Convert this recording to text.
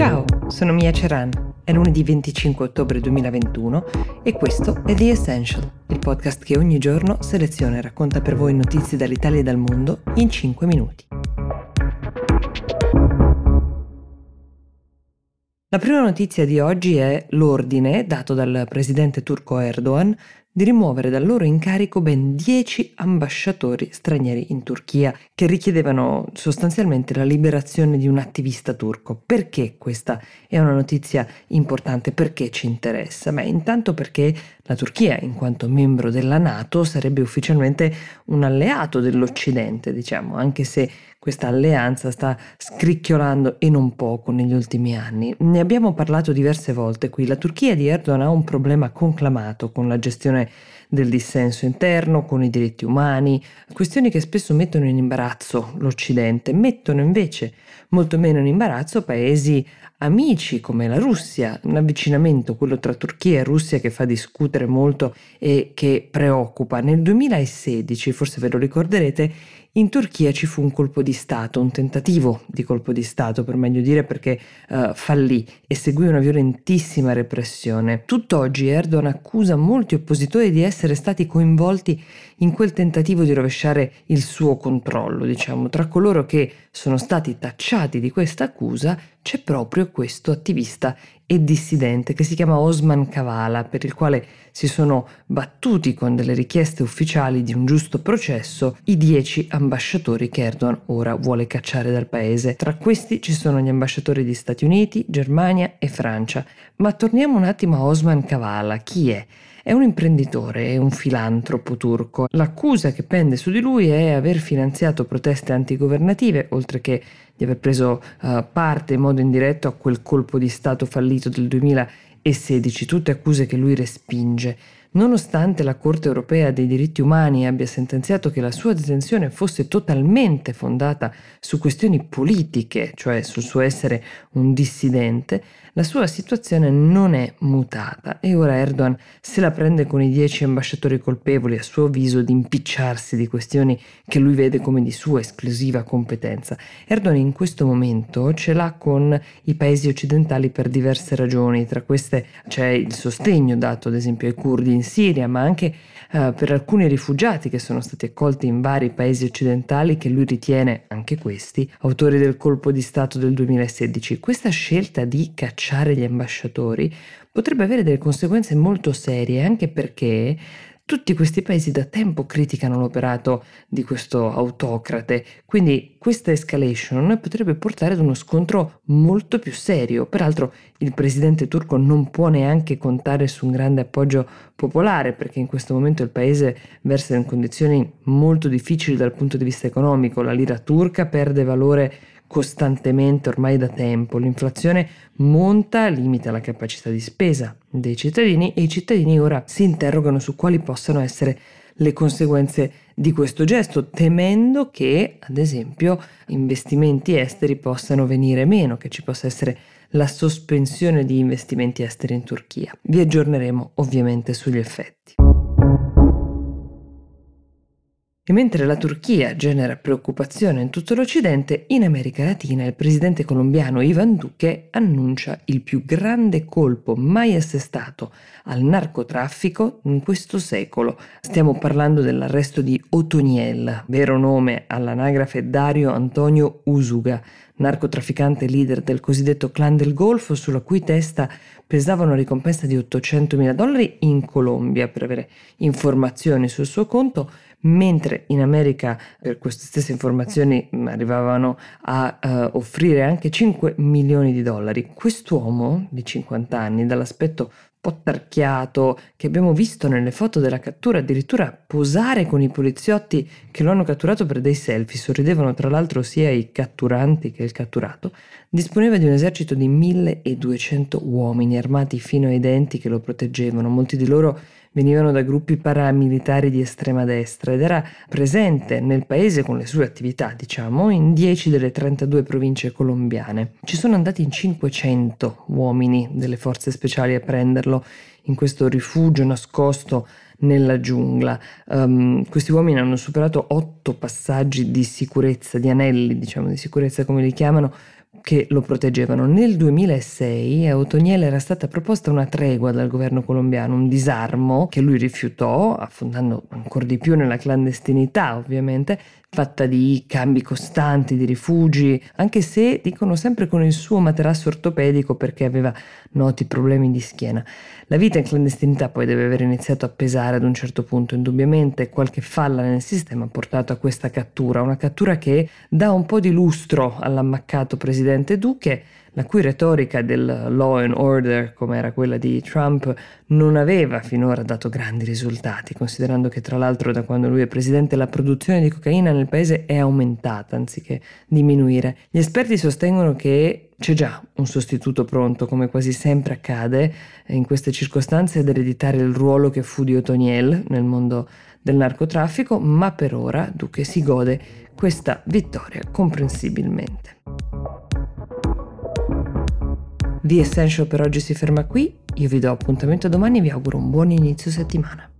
Ciao, sono Mia Ceran. È lunedì 25 ottobre 2021 e questo è The Essential, il podcast che ogni giorno seleziona e racconta per voi notizie dall'Italia e dal mondo in 5 minuti. La prima notizia di oggi è l'ordine dato dal presidente turco Erdogan di rimuovere dal loro incarico ben 10 ambasciatori stranieri in Turchia che richiedevano sostanzialmente la liberazione di un attivista turco. Perché questa è una notizia importante? Perché ci interessa? Beh, intanto perché la Turchia, in quanto membro della Nato, sarebbe ufficialmente un alleato dell'Occidente, diciamo, anche se questa alleanza sta scricchiolando e non poco negli ultimi anni. Ne abbiamo parlato diverse volte qui. La Turchia di Erdogan ha un problema conclamato con la gestione del dissenso interno, con i diritti umani, questioni che spesso mettono in imbarazzo l'Occidente, mettono invece molto meno in imbarazzo paesi amici come la Russia, un avvicinamento, quello tra Turchia e Russia che fa discutere molto e che preoccupa. Nel 2016, forse ve lo ricorderete, in Turchia ci fu un colpo di Stato, un tentativo di colpo di Stato per meglio dire perché uh, fallì e seguì una violentissima repressione. Tutt'oggi Erdogan accusa molti oppositori di essere stati coinvolti in quel tentativo di rovesciare il suo controllo, diciamo. Tra coloro che sono stati tacciati di questa accusa c'è proprio questo attivista e dissidente che si chiama Osman Kavala, per il quale si sono battuti con delle richieste ufficiali di un giusto processo i dieci ambasciatori che Erdogan ora vuole cacciare dal paese. Tra questi ci sono gli ambasciatori di Stati Uniti, Germania e Francia. Ma torniamo un attimo a Osman Kavala. Chi è? È un imprenditore, è un filantropo turco. L'accusa che pende su di lui è aver finanziato proteste antigovernative, oltre che di aver preso uh, parte in modo indiretto a quel colpo di Stato fallito del 2016, tutte accuse che lui respinge. Nonostante la Corte europea dei diritti umani abbia sentenziato che la sua detenzione fosse totalmente fondata su questioni politiche, cioè sul suo essere un dissidente, la sua situazione non è mutata e ora Erdogan se la prende con i dieci ambasciatori colpevoli a suo avviso di impicciarsi di questioni che lui vede come di sua esclusiva competenza. Erdogan in questo momento ce l'ha con i paesi occidentali per diverse ragioni, tra queste c'è il sostegno dato ad esempio ai curdi in Siria, ma anche uh, per alcuni rifugiati che sono stati accolti in vari paesi occidentali che lui ritiene, anche questi, autori del colpo di Stato del 2016. Questa scelta di cacciare gli ambasciatori potrebbe avere delle conseguenze molto serie, anche perché tutti questi paesi da tempo criticano l'operato di questo autocrate, quindi questa escalation potrebbe portare ad uno scontro molto più serio. Peraltro il presidente turco non può neanche contare su un grande appoggio popolare perché in questo momento il paese versa in condizioni molto difficili dal punto di vista economico. La lira turca perde valore costantemente ormai da tempo. L'inflazione monta, limita la capacità di spesa dei cittadini e i cittadini ora si interrogano su quali possano essere le conseguenze di questo gesto, temendo che, ad esempio, investimenti esteri possano venire meno, che ci possa essere la sospensione di investimenti esteri in Turchia. Vi aggiorneremo ovviamente sugli effetti. E mentre la Turchia genera preoccupazione in tutto l'Occidente, in America Latina il presidente colombiano Ivan Duque annuncia il più grande colpo mai assestato al narcotraffico in questo secolo. Stiamo parlando dell'arresto di Otoniel, vero nome all'anagrafe Dario Antonio Usuga, narcotrafficante leader del cosiddetto clan del Golfo, sulla cui testa pesava una ricompensa di 800 mila dollari in Colombia per avere informazioni sul suo conto mentre in America per queste stesse informazioni mm, arrivavano a uh, offrire anche 5 milioni di dollari. Quest'uomo di 50 anni, dall'aspetto un po' tarchiato che abbiamo visto nelle foto della cattura, addirittura posare con i poliziotti che lo hanno catturato per dei selfie, sorridevano tra l'altro sia i catturanti che il catturato, disponeva di un esercito di 1200 uomini armati fino ai denti che lo proteggevano, molti di loro venivano da gruppi paramilitari di estrema destra ed era presente nel paese con le sue attività, diciamo, in 10 delle 32 province colombiane. Ci sono andati in 500 uomini delle forze speciali a prenderlo in questo rifugio nascosto nella giungla. Um, questi uomini hanno superato otto passaggi di sicurezza, di anelli, diciamo, di sicurezza come li chiamano, che lo proteggevano. Nel 2006 a Otoniel era stata proposta una tregua dal governo colombiano, un disarmo che lui rifiutò, affondando ancora di più nella clandestinità ovviamente, fatta di cambi costanti, di rifugi, anche se dicono sempre con il suo materasso ortopedico perché aveva noti problemi di schiena. La vita in clandestinità poi deve aver iniziato a pesare ad un certo punto, indubbiamente qualche falla nel sistema ha portato a questa cattura, una cattura che dà un po' di lustro all'ammaccato presidente Duque la cui retorica del law and order, come era quella di Trump, non aveva finora dato grandi risultati, considerando che tra l'altro da quando lui è presidente la produzione di cocaina nel paese è aumentata anziché diminuire. Gli esperti sostengono che c'è già un sostituto pronto, come quasi sempre accade in queste circostanze, ad ereditare il ruolo che fu di Otoniel nel mondo del narcotraffico, ma per ora Duque si gode questa vittoria comprensibilmente. The Essential per oggi si ferma qui, io vi do appuntamento domani e vi auguro un buon inizio settimana.